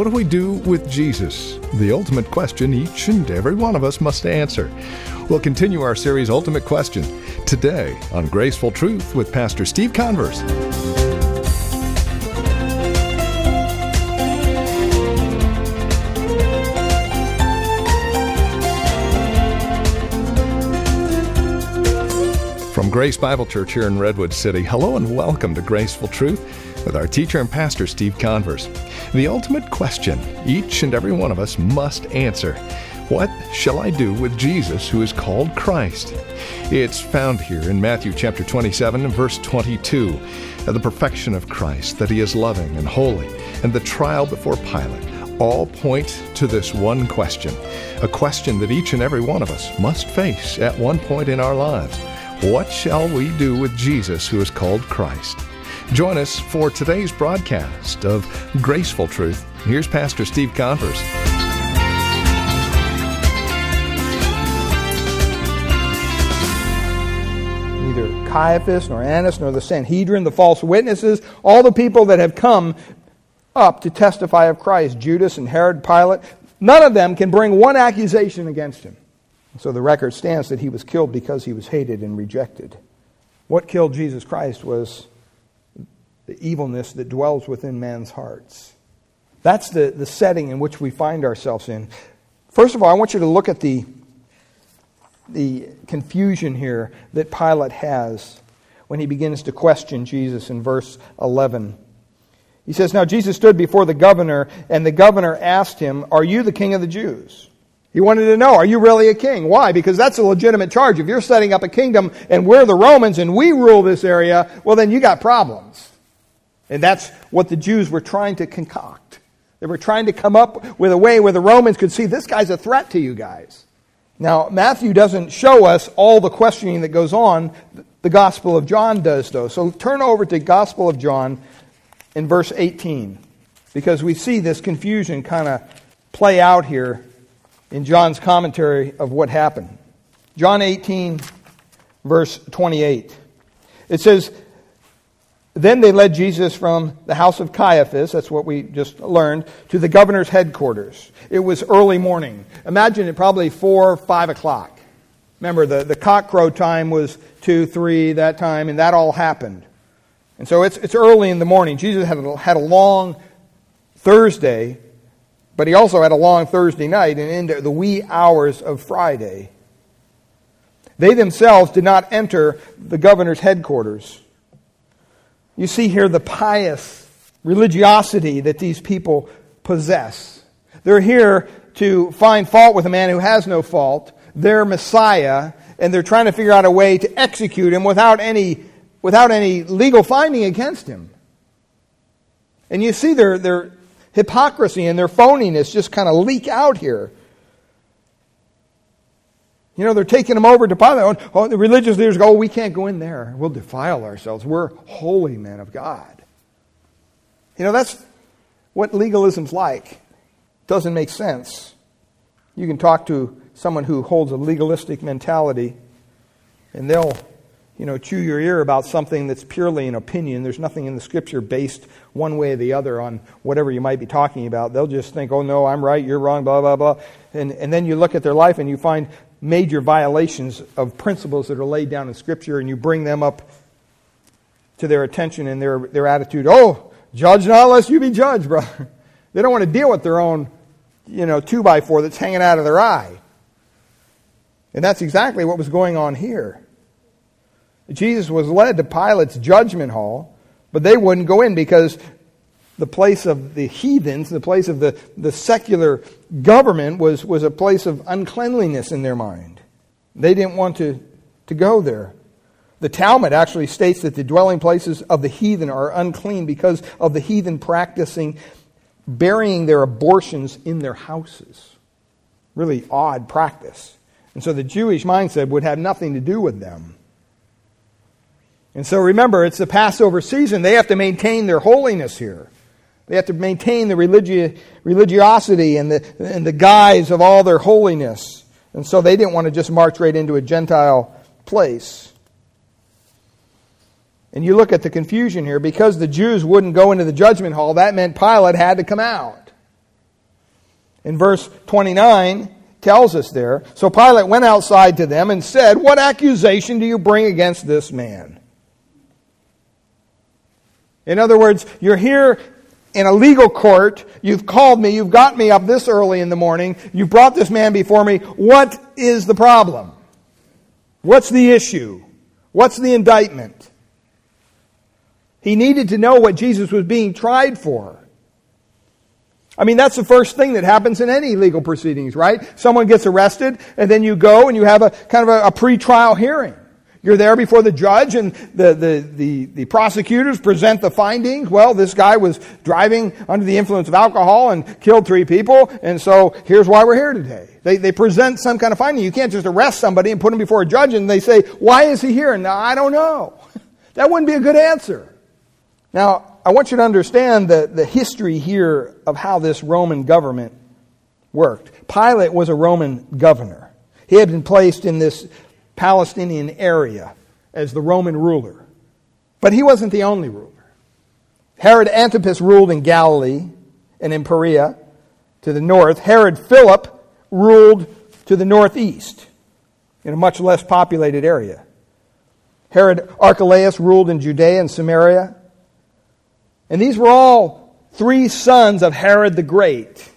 What do we do with Jesus? The ultimate question each and every one of us must answer. We'll continue our series Ultimate Question today on Graceful Truth with Pastor Steve Converse. From Grace Bible Church here in Redwood City, hello and welcome to Graceful Truth with our teacher and pastor, Steve Converse. The ultimate question each and every one of us must answer What shall I do with Jesus who is called Christ? It's found here in Matthew chapter 27 and verse 22. The perfection of Christ, that he is loving and holy, and the trial before Pilate all point to this one question, a question that each and every one of us must face at one point in our lives. What shall we do with Jesus who is called Christ? Join us for today's broadcast of Graceful Truth. Here's Pastor Steve Converse. Neither Caiaphas, nor Annas, nor the Sanhedrin, the false witnesses, all the people that have come up to testify of Christ, Judas and Herod, Pilate, none of them can bring one accusation against him. So the record stands that he was killed because he was hated and rejected. What killed Jesus Christ was the evilness that dwells within man's hearts. That's the, the setting in which we find ourselves in. First of all, I want you to look at the, the confusion here that Pilate has when he begins to question Jesus in verse 11. He says, Now Jesus stood before the governor, and the governor asked him, Are you the king of the Jews? He wanted to know, are you really a king? Why? Because that's a legitimate charge. If you're setting up a kingdom and we're the Romans and we rule this area, well, then you got problems. And that's what the Jews were trying to concoct. They were trying to come up with a way where the Romans could see this guy's a threat to you guys. Now, Matthew doesn't show us all the questioning that goes on. The Gospel of John does, though. So turn over to the Gospel of John in verse 18, because we see this confusion kind of play out here in John's commentary of what happened. John 18, verse 28. It says, Then they led Jesus from the house of Caiaphas, that's what we just learned, to the governor's headquarters. It was early morning. Imagine it probably 4 or 5 o'clock. Remember, the, the cock crow time was 2, 3, that time, and that all happened. And so it's, it's early in the morning. Jesus had a, had a long Thursday but he also had a long Thursday night and into the wee hours of Friday. They themselves did not enter the governor's headquarters. You see here the pious religiosity that these people possess. They're here to find fault with a man who has no fault, their Messiah, and they're trying to figure out a way to execute him without any, without any legal finding against him. And you see their, their, hypocrisy and their phoniness just kind of leak out here. You know, they're taking them over to Pilate. Oh, oh, the religious leaders go, oh, we can't go in there. We'll defile ourselves. We're holy men of God. You know, that's what legalism's like. Doesn't make sense. You can talk to someone who holds a legalistic mentality, and they'll you know, chew your ear about something that's purely an opinion. There's nothing in the scripture based one way or the other on whatever you might be talking about. They'll just think, oh, no, I'm right, you're wrong, blah, blah, blah. And, and then you look at their life and you find major violations of principles that are laid down in scripture and you bring them up to their attention and their, their attitude. Oh, judge not unless you be judged, brother. They don't want to deal with their own, you know, two by four that's hanging out of their eye. And that's exactly what was going on here. Jesus was led to Pilate's judgment hall, but they wouldn't go in because the place of the heathens, the place of the, the secular government, was, was a place of uncleanliness in their mind. They didn't want to, to go there. The Talmud actually states that the dwelling places of the heathen are unclean because of the heathen practicing burying their abortions in their houses. Really odd practice. And so the Jewish mindset would have nothing to do with them. And so remember, it's the Passover season. They have to maintain their holiness here. They have to maintain the religi- religiosity and the, and the guise of all their holiness. And so they didn't want to just march right into a Gentile place. And you look at the confusion here. Because the Jews wouldn't go into the judgment hall, that meant Pilate had to come out. In verse 29, tells us there. So Pilate went outside to them and said, What accusation do you bring against this man? In other words, you're here in a legal court. You've called me. You've got me up this early in the morning. You've brought this man before me. What is the problem? What's the issue? What's the indictment? He needed to know what Jesus was being tried for. I mean, that's the first thing that happens in any legal proceedings, right? Someone gets arrested, and then you go and you have a kind of a, a pre-trial hearing. You're there before the judge, and the, the, the, the, prosecutors present the findings. Well, this guy was driving under the influence of alcohol and killed three people, and so here's why we're here today. They, they present some kind of finding. You can't just arrest somebody and put him before a judge and they say, Why is he here? Now, I don't know. That wouldn't be a good answer. Now, I want you to understand the, the history here of how this Roman government worked. Pilate was a Roman governor. He had been placed in this Palestinian area as the Roman ruler. But he wasn't the only ruler. Herod Antipas ruled in Galilee and in Perea to the north. Herod Philip ruled to the northeast in a much less populated area. Herod Archelaus ruled in Judea and Samaria. And these were all three sons of Herod the Great,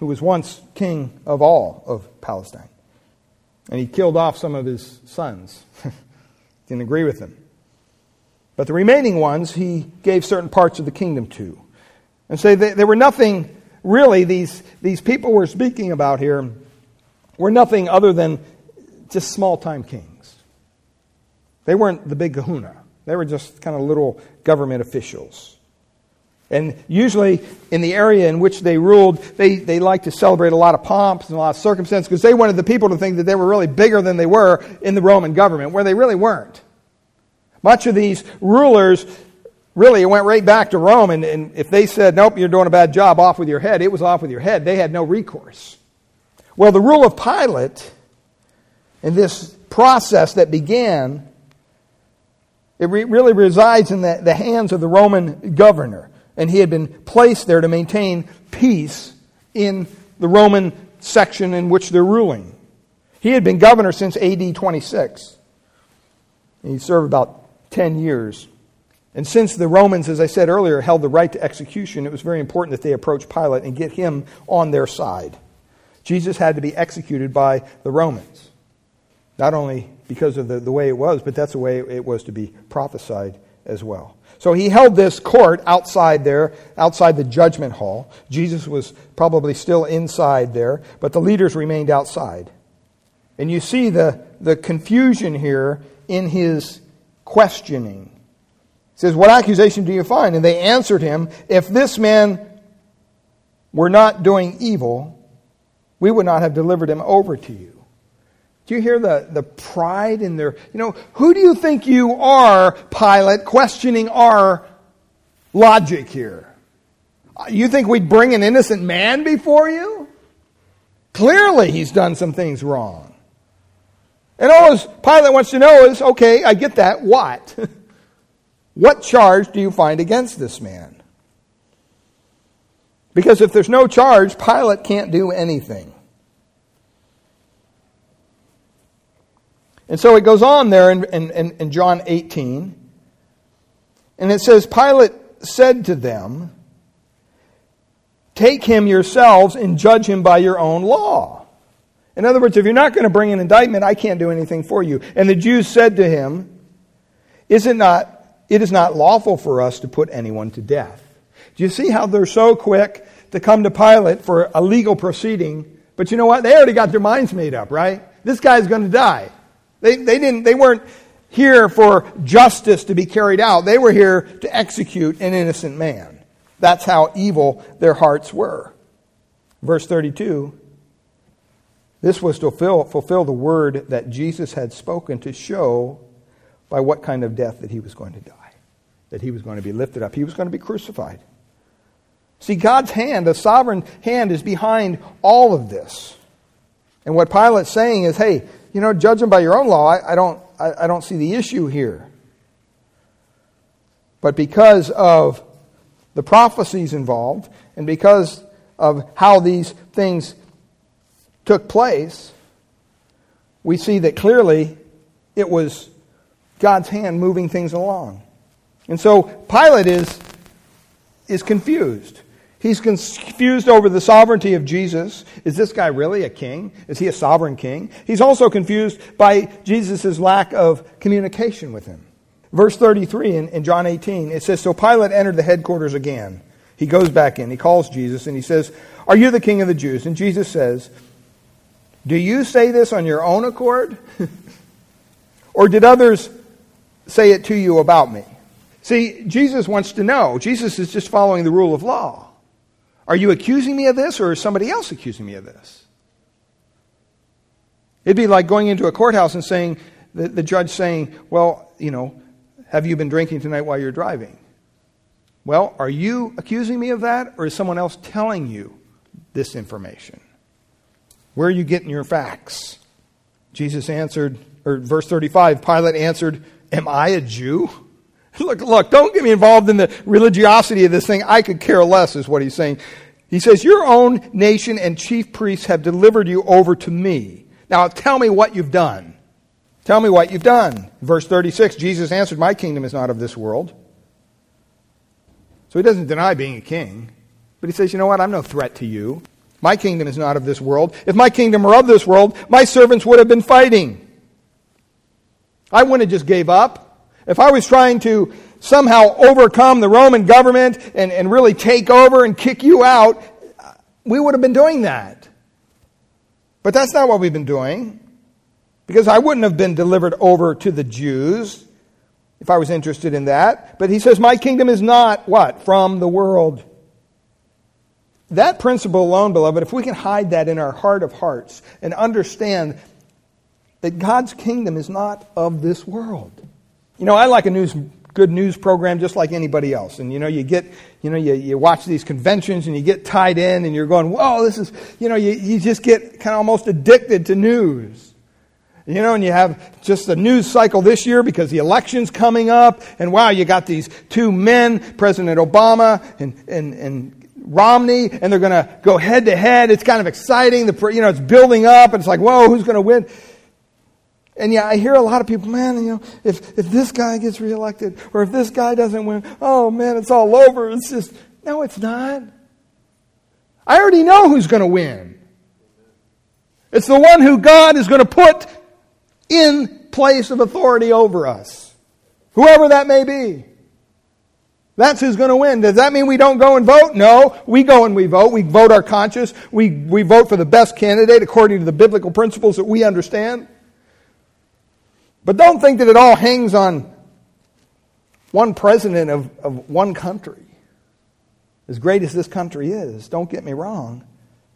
who was once king of all of Palestine. And he killed off some of his sons. Didn't agree with them. But the remaining ones he gave certain parts of the kingdom to. And so they, they were nothing, really, these, these people we're speaking about here were nothing other than just small time kings. They weren't the big kahuna. They were just kind of little government officials. And usually, in the area in which they ruled, they, they liked to celebrate a lot of pomps and a lot of circumstance because they wanted the people to think that they were really bigger than they were in the Roman government, where they really weren't. Much of these rulers really went right back to Rome, and, and if they said, Nope, you're doing a bad job, off with your head, it was off with your head. They had no recourse. Well, the rule of Pilate and this process that began it re- really resides in the, the hands of the Roman governor. And he had been placed there to maintain peace in the Roman section in which they're ruling. He had been governor since AD 26. He served about 10 years. And since the Romans, as I said earlier, held the right to execution, it was very important that they approach Pilate and get him on their side. Jesus had to be executed by the Romans. Not only because of the, the way it was, but that's the way it was to be prophesied as well. So he held this court outside there, outside the judgment hall. Jesus was probably still inside there, but the leaders remained outside. And you see the, the confusion here in his questioning. He says, What accusation do you find? And they answered him, If this man were not doing evil, we would not have delivered him over to you. Do you hear the, the pride in their, you know, who do you think you are, Pilate, questioning our logic here? You think we'd bring an innocent man before you? Clearly, he's done some things wrong. And all Pilate wants to know is okay, I get that. What? what charge do you find against this man? Because if there's no charge, Pilate can't do anything. And so it goes on there in, in, in John 18. And it says, Pilate said to them, Take him yourselves and judge him by your own law. In other words, if you're not going to bring an indictment, I can't do anything for you. And the Jews said to him, Is it not, it is not lawful for us to put anyone to death. Do you see how they're so quick to come to Pilate for a legal proceeding? But you know what? They already got their minds made up, right? This guy's going to die. They, they, didn't, they weren't here for justice to be carried out. They were here to execute an innocent man. That's how evil their hearts were. Verse 32 this was to fulfill, fulfill the word that Jesus had spoken to show by what kind of death that he was going to die, that he was going to be lifted up, he was going to be crucified. See, God's hand, a sovereign hand, is behind all of this. And what Pilate's saying is hey, you know, them by your own law. I, I don't, I, I don't see the issue here. But because of the prophecies involved, and because of how these things took place, we see that clearly it was God's hand moving things along. And so Pilate is, is confused. He's confused over the sovereignty of Jesus. Is this guy really a king? Is he a sovereign king? He's also confused by Jesus' lack of communication with him. Verse 33 in, in John 18, it says So Pilate entered the headquarters again. He goes back in, he calls Jesus, and he says, Are you the king of the Jews? And Jesus says, Do you say this on your own accord? or did others say it to you about me? See, Jesus wants to know. Jesus is just following the rule of law. Are you accusing me of this, or is somebody else accusing me of this? It'd be like going into a courthouse and saying, the, the judge saying, Well, you know, have you been drinking tonight while you're driving? Well, are you accusing me of that, or is someone else telling you this information? Where are you getting your facts? Jesus answered, or verse 35, Pilate answered, Am I a Jew? Look, look, don't get me involved in the religiosity of this thing. I could care less, is what he's saying. He says, Your own nation and chief priests have delivered you over to me. Now tell me what you've done. Tell me what you've done. Verse 36 Jesus answered, My kingdom is not of this world. So he doesn't deny being a king, but he says, You know what? I'm no threat to you. My kingdom is not of this world. If my kingdom were of this world, my servants would have been fighting. I wouldn't have just gave up. If I was trying to somehow overcome the Roman government and, and really take over and kick you out, we would have been doing that. But that's not what we've been doing. Because I wouldn't have been delivered over to the Jews if I was interested in that. But he says, My kingdom is not what? From the world. That principle alone, beloved, if we can hide that in our heart of hearts and understand that God's kingdom is not of this world. You know, I like a news, good news program just like anybody else. And, you know, you get, you know, you, you watch these conventions and you get tied in and you're going, whoa, this is, you know, you, you just get kind of almost addicted to news. You know, and you have just the news cycle this year because the election's coming up, and wow, you got these two men, President Obama and, and, and Romney, and they're going to go head to head. It's kind of exciting. The, you know, it's building up, and it's like, whoa, who's going to win? And yeah, I hear a lot of people, man, you know, if, if this guy gets reelected or if this guy doesn't win, oh man, it's all over. It's just, no, it's not. I already know who's going to win. It's the one who God is going to put in place of authority over us. Whoever that may be. That's who's going to win. Does that mean we don't go and vote? No. We go and we vote. We vote our conscience. We, we vote for the best candidate according to the biblical principles that we understand. But don't think that it all hangs on one president of, of one country. As great as this country is, don't get me wrong.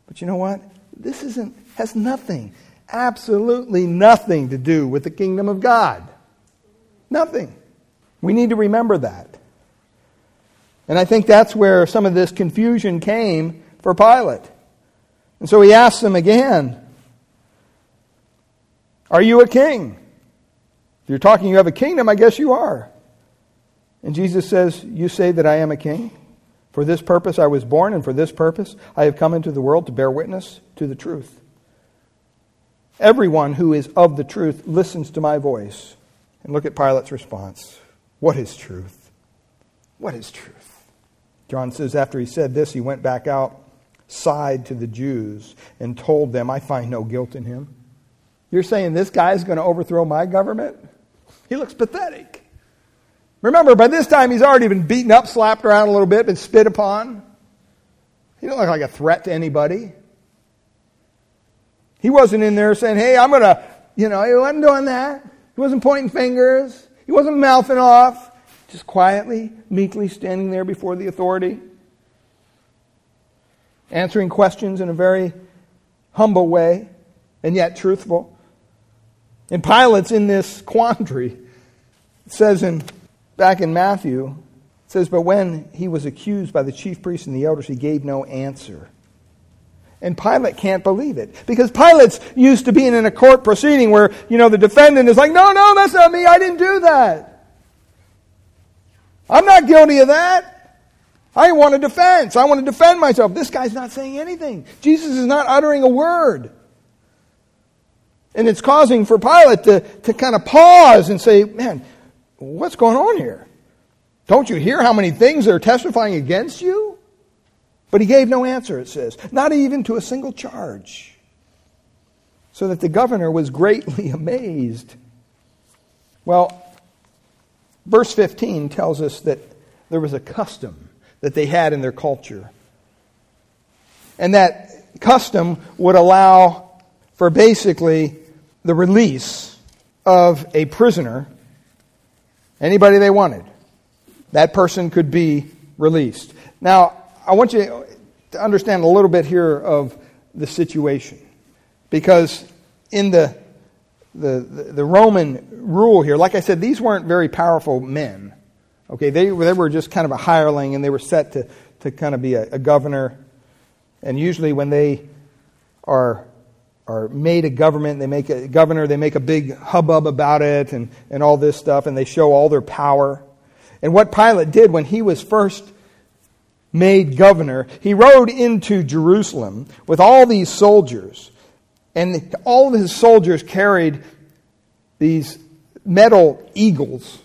But you know what? This isn't, has nothing, absolutely nothing to do with the kingdom of God. Nothing. We need to remember that. And I think that's where some of this confusion came for Pilate. And so he asks them again Are you a king? If you're talking you have a kingdom, I guess you are. And Jesus says, You say that I am a king? For this purpose I was born, and for this purpose I have come into the world to bear witness to the truth. Everyone who is of the truth listens to my voice. And look at Pilate's response. What is truth? What is truth? John says, after he said this, he went back outside to the Jews and told them, I find no guilt in him. You're saying this guy is going to overthrow my government? He looks pathetic. Remember, by this time he's already been beaten up, slapped around a little bit, been spit upon. He don't look like a threat to anybody. He wasn't in there saying, hey, I'm going to, you know, he wasn't doing that. He wasn't pointing fingers. He wasn't mouthing off. Just quietly, meekly standing there before the authority, answering questions in a very humble way, and yet truthful. And Pilate's in this quandary. It says in back in Matthew, it says, But when he was accused by the chief priests and the elders, he gave no answer. And Pilate can't believe it. Because Pilate's used to being in a court proceeding where, you know, the defendant is like, No, no, that's not me. I didn't do that. I'm not guilty of that. I want a defense. I want to defend myself. This guy's not saying anything. Jesus is not uttering a word. And it's causing for Pilate to, to kind of pause and say, Man, what's going on here? Don't you hear how many things they're testifying against you? But he gave no answer, it says, not even to a single charge. So that the governor was greatly amazed. Well, verse 15 tells us that there was a custom that they had in their culture. And that custom would allow for basically the release of a prisoner, anybody they wanted. That person could be released. Now, I want you to understand a little bit here of the situation. Because in the, the, the Roman rule here, like I said, these weren't very powerful men. Okay, they, they were just kind of a hireling and they were set to, to kind of be a, a governor. And usually when they are are made a government, they make a governor, they make a big hubbub about it and, and all this stuff, and they show all their power. And what Pilate did when he was first made governor, he rode into Jerusalem with all these soldiers. And all of his soldiers carried these metal eagles.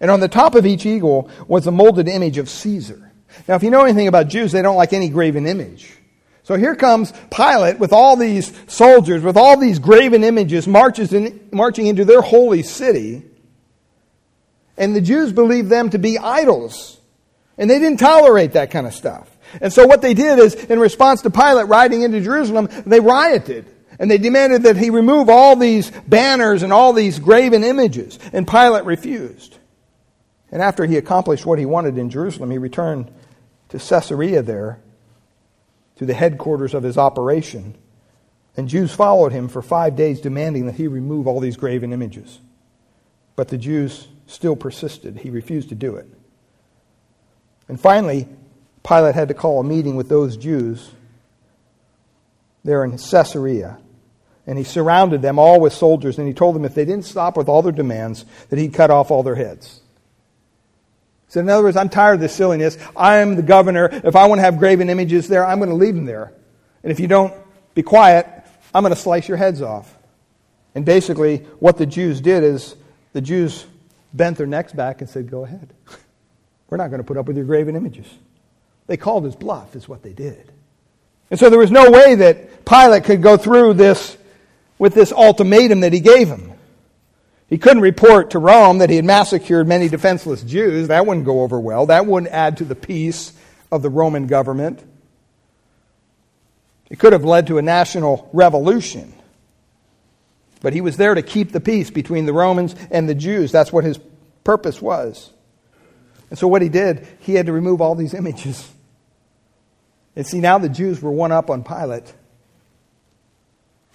And on the top of each eagle was a molded image of Caesar. Now, if you know anything about Jews, they don't like any graven image. So here comes Pilate with all these soldiers, with all these graven images, marches in, marching into their holy city. And the Jews believed them to be idols. And they didn't tolerate that kind of stuff. And so what they did is, in response to Pilate riding into Jerusalem, they rioted. And they demanded that he remove all these banners and all these graven images. And Pilate refused. And after he accomplished what he wanted in Jerusalem, he returned to Caesarea there to the headquarters of his operation. And Jews followed him for five days, demanding that he remove all these graven images. But the Jews still persisted. He refused to do it. And finally, Pilate had to call a meeting with those Jews there in Caesarea. And he surrounded them all with soldiers, and he told them if they didn't stop with all their demands, that he'd cut off all their heads. So, in other words, I'm tired of this silliness. I am the governor. If I want to have graven images there, I'm going to leave them there. And if you don't be quiet, I'm going to slice your heads off. And basically, what the Jews did is the Jews bent their necks back and said, Go ahead. We're not going to put up with your graven images. They called his bluff, is what they did. And so there was no way that Pilate could go through this with this ultimatum that he gave him. He couldn't report to Rome that he had massacred many defenseless Jews. That wouldn't go over well. That wouldn't add to the peace of the Roman government. It could have led to a national revolution. But he was there to keep the peace between the Romans and the Jews. That's what his purpose was. And so, what he did, he had to remove all these images. And see, now the Jews were one up on Pilate.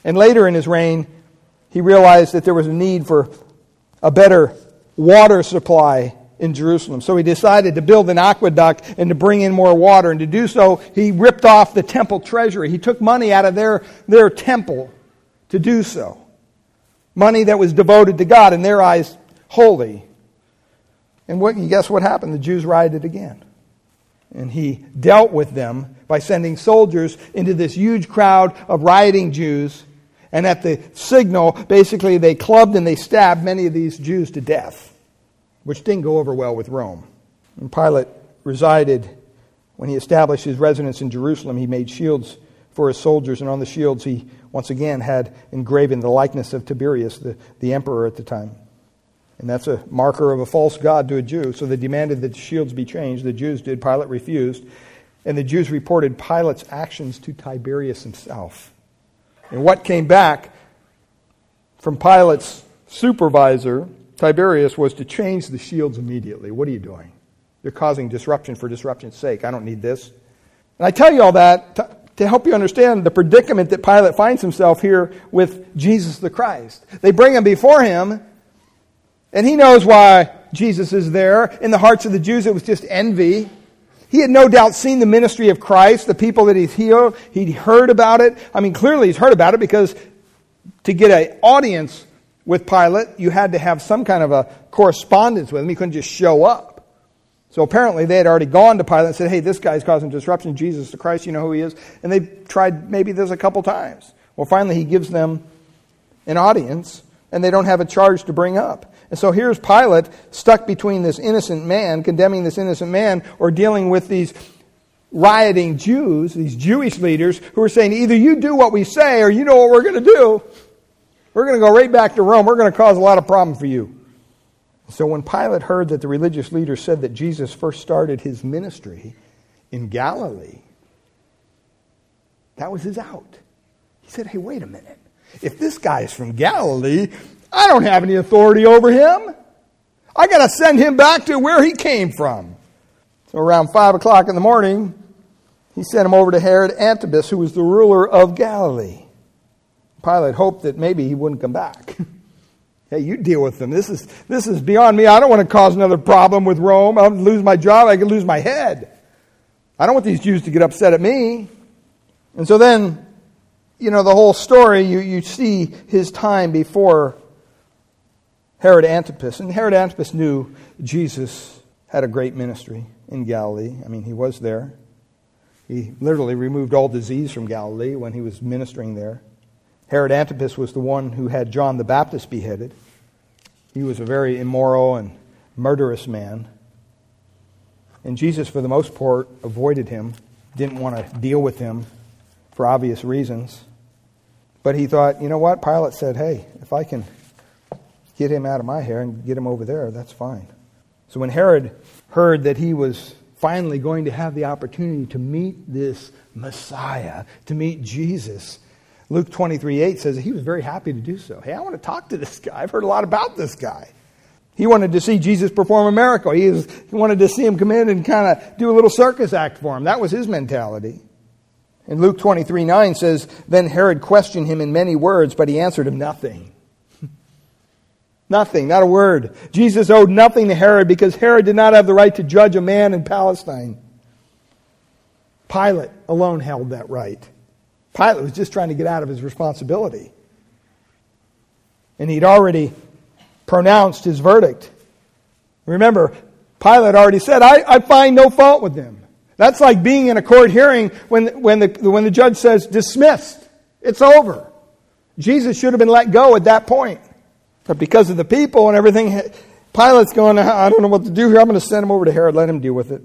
And later in his reign, he realized that there was a need for a better water supply in Jerusalem. So he decided to build an aqueduct and to bring in more water. And to do so, he ripped off the temple treasury. He took money out of their, their temple to do so. Money that was devoted to God, in their eyes, holy. And what, guess what happened? The Jews rioted again. And he dealt with them by sending soldiers into this huge crowd of rioting Jews and at the signal, basically, they clubbed and they stabbed many of these Jews to death, which didn't go over well with Rome. And Pilate resided, when he established his residence in Jerusalem, he made shields for his soldiers, and on the shields he once again had engraven the likeness of Tiberius, the, the emperor at the time. And that's a marker of a false god to a Jew. So they demanded that the shields be changed. The Jews did. Pilate refused. And the Jews reported Pilate's actions to Tiberius himself. And what came back from Pilate's supervisor, Tiberius, was to change the shields immediately. What are you doing? You're causing disruption for disruption's sake. I don't need this. And I tell you all that to, to help you understand the predicament that Pilate finds himself here with Jesus the Christ. They bring him before him, and he knows why Jesus is there. In the hearts of the Jews, it was just envy. He had no doubt seen the ministry of Christ, the people that he's healed. He'd heard about it. I mean, clearly he's heard about it because to get an audience with Pilate, you had to have some kind of a correspondence with him. He couldn't just show up. So apparently they had already gone to Pilate and said, hey, this guy's causing disruption. Jesus the Christ, you know who he is. And they tried maybe this a couple times. Well, finally he gives them an audience, and they don't have a charge to bring up. And so here's Pilate stuck between this innocent man, condemning this innocent man, or dealing with these rioting Jews, these Jewish leaders, who are saying, either you do what we say or you know what we're going to do. We're going to go right back to Rome. We're going to cause a lot of problem for you. So when Pilate heard that the religious leaders said that Jesus first started his ministry in Galilee, that was his out. He said, hey, wait a minute. If this guy is from Galilee, I don't have any authority over him. I got to send him back to where he came from. So around 5 o'clock in the morning, he sent him over to Herod Antipas, who was the ruler of Galilee. Pilate hoped that maybe he wouldn't come back. hey, you deal with them. This is, this is beyond me. I don't want to cause another problem with Rome. I'll lose my job. I could lose my head. I don't want these Jews to get upset at me. And so then, you know, the whole story, you, you see his time before Herod Antipas. And Herod Antipas knew Jesus had a great ministry in Galilee. I mean, he was there. He literally removed all disease from Galilee when he was ministering there. Herod Antipas was the one who had John the Baptist beheaded. He was a very immoral and murderous man. And Jesus, for the most part, avoided him, didn't want to deal with him for obvious reasons. But he thought, you know what? Pilate said, hey, if I can get him out of my hair and get him over there, that's fine. So when Herod heard that he was finally going to have the opportunity to meet this Messiah, to meet Jesus, Luke 23 8 says he was very happy to do so. Hey, I want to talk to this guy. I've heard a lot about this guy. He wanted to see Jesus perform a miracle. He, was, he wanted to see him come in and kind of do a little circus act for him. That was his mentality. And Luke 23 9 says, Then Herod questioned him in many words, but he answered him nothing. Nothing, not a word. Jesus owed nothing to Herod because Herod did not have the right to judge a man in Palestine. Pilate alone held that right. Pilate was just trying to get out of his responsibility. And he'd already pronounced his verdict. Remember, Pilate already said, I, I find no fault with them. That's like being in a court hearing when, when, the, when the judge says, dismissed. It's over. Jesus should have been let go at that point. But because of the people and everything, Pilate's going, uh, I don't know what to do here. I'm going to send him over to Herod, let him deal with it.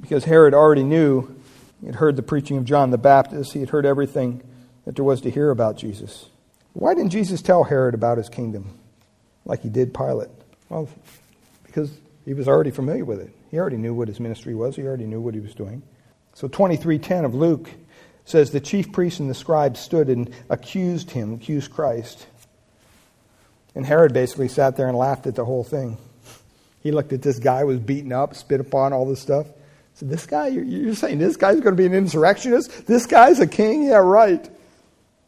Because Herod already knew he had heard the preaching of John the Baptist. He had heard everything that there was to hear about Jesus. Why didn't Jesus tell Herod about his kingdom like he did Pilate? Well, because he was already familiar with it. He already knew what his ministry was. He already knew what he was doing. So 23:10 of Luke says the chief priests and the scribes stood and accused him, accused Christ. And Herod basically sat there and laughed at the whole thing. He looked at this guy was beaten up, spit upon, all this stuff. So this guy, you're saying this guy's going to be an insurrectionist? This guy's a king? Yeah, right.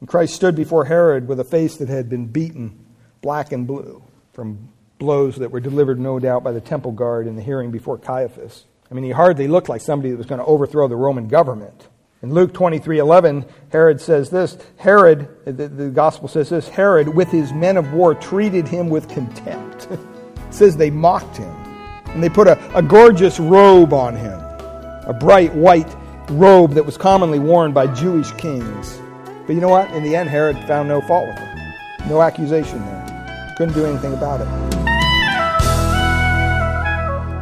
And Christ stood before Herod with a face that had been beaten black and blue from blows that were delivered, no doubt, by the temple guard in the hearing before Caiaphas. I mean, he hardly looked like somebody that was going to overthrow the Roman government. In Luke 23 11, Herod says this Herod, the, the gospel says this Herod, with his men of war, treated him with contempt. it says they mocked him, and they put a, a gorgeous robe on him a bright white robe that was commonly worn by Jewish kings. But you know what? In the end, Herod found no fault with him. No accusation there. Couldn't do anything about it.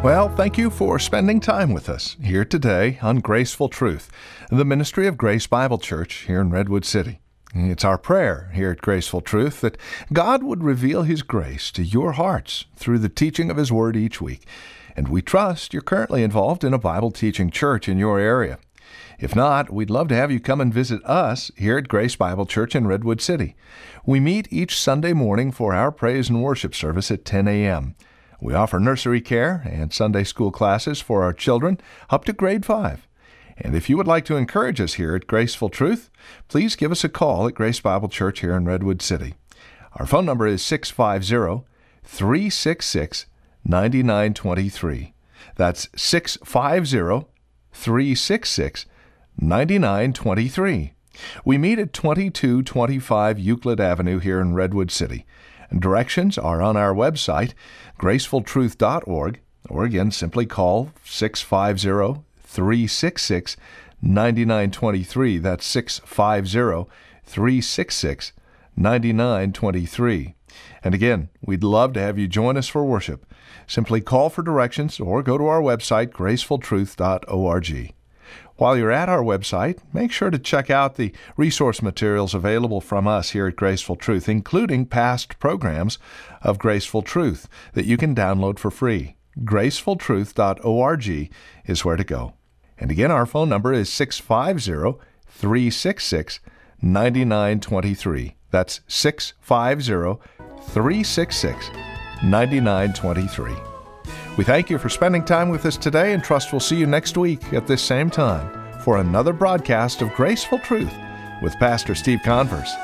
Well, thank you for spending time with us here today on Graceful Truth, the ministry of Grace Bible Church here in Redwood City. It's our prayer here at Graceful Truth that God would reveal His grace to your hearts through the teaching of His Word each week and we trust you're currently involved in a Bible teaching church in your area. If not, we'd love to have you come and visit us here at Grace Bible Church in Redwood City. We meet each Sunday morning for our praise and worship service at 10 a.m. We offer nursery care and Sunday school classes for our children up to grade 5. And if you would like to encourage us here at Graceful Truth, please give us a call at Grace Bible Church here in Redwood City. Our phone number is 650 366 9923. That's 650 366 9923. We meet at 2225 Euclid Avenue here in Redwood City. Directions are on our website, gracefultruth.org, or again, simply call 650 366 9923. That's 650 366 9923. And again, we'd love to have you join us for worship. Simply call for directions or go to our website, gracefultruth.org. While you're at our website, make sure to check out the resource materials available from us here at Graceful Truth, including past programs of Graceful Truth that you can download for free. gracefultruth.org is where to go. And again, our phone number is 650 366 9923. That's 650 366 9923. We thank you for spending time with us today and trust we'll see you next week at this same time for another broadcast of Graceful Truth with Pastor Steve Converse.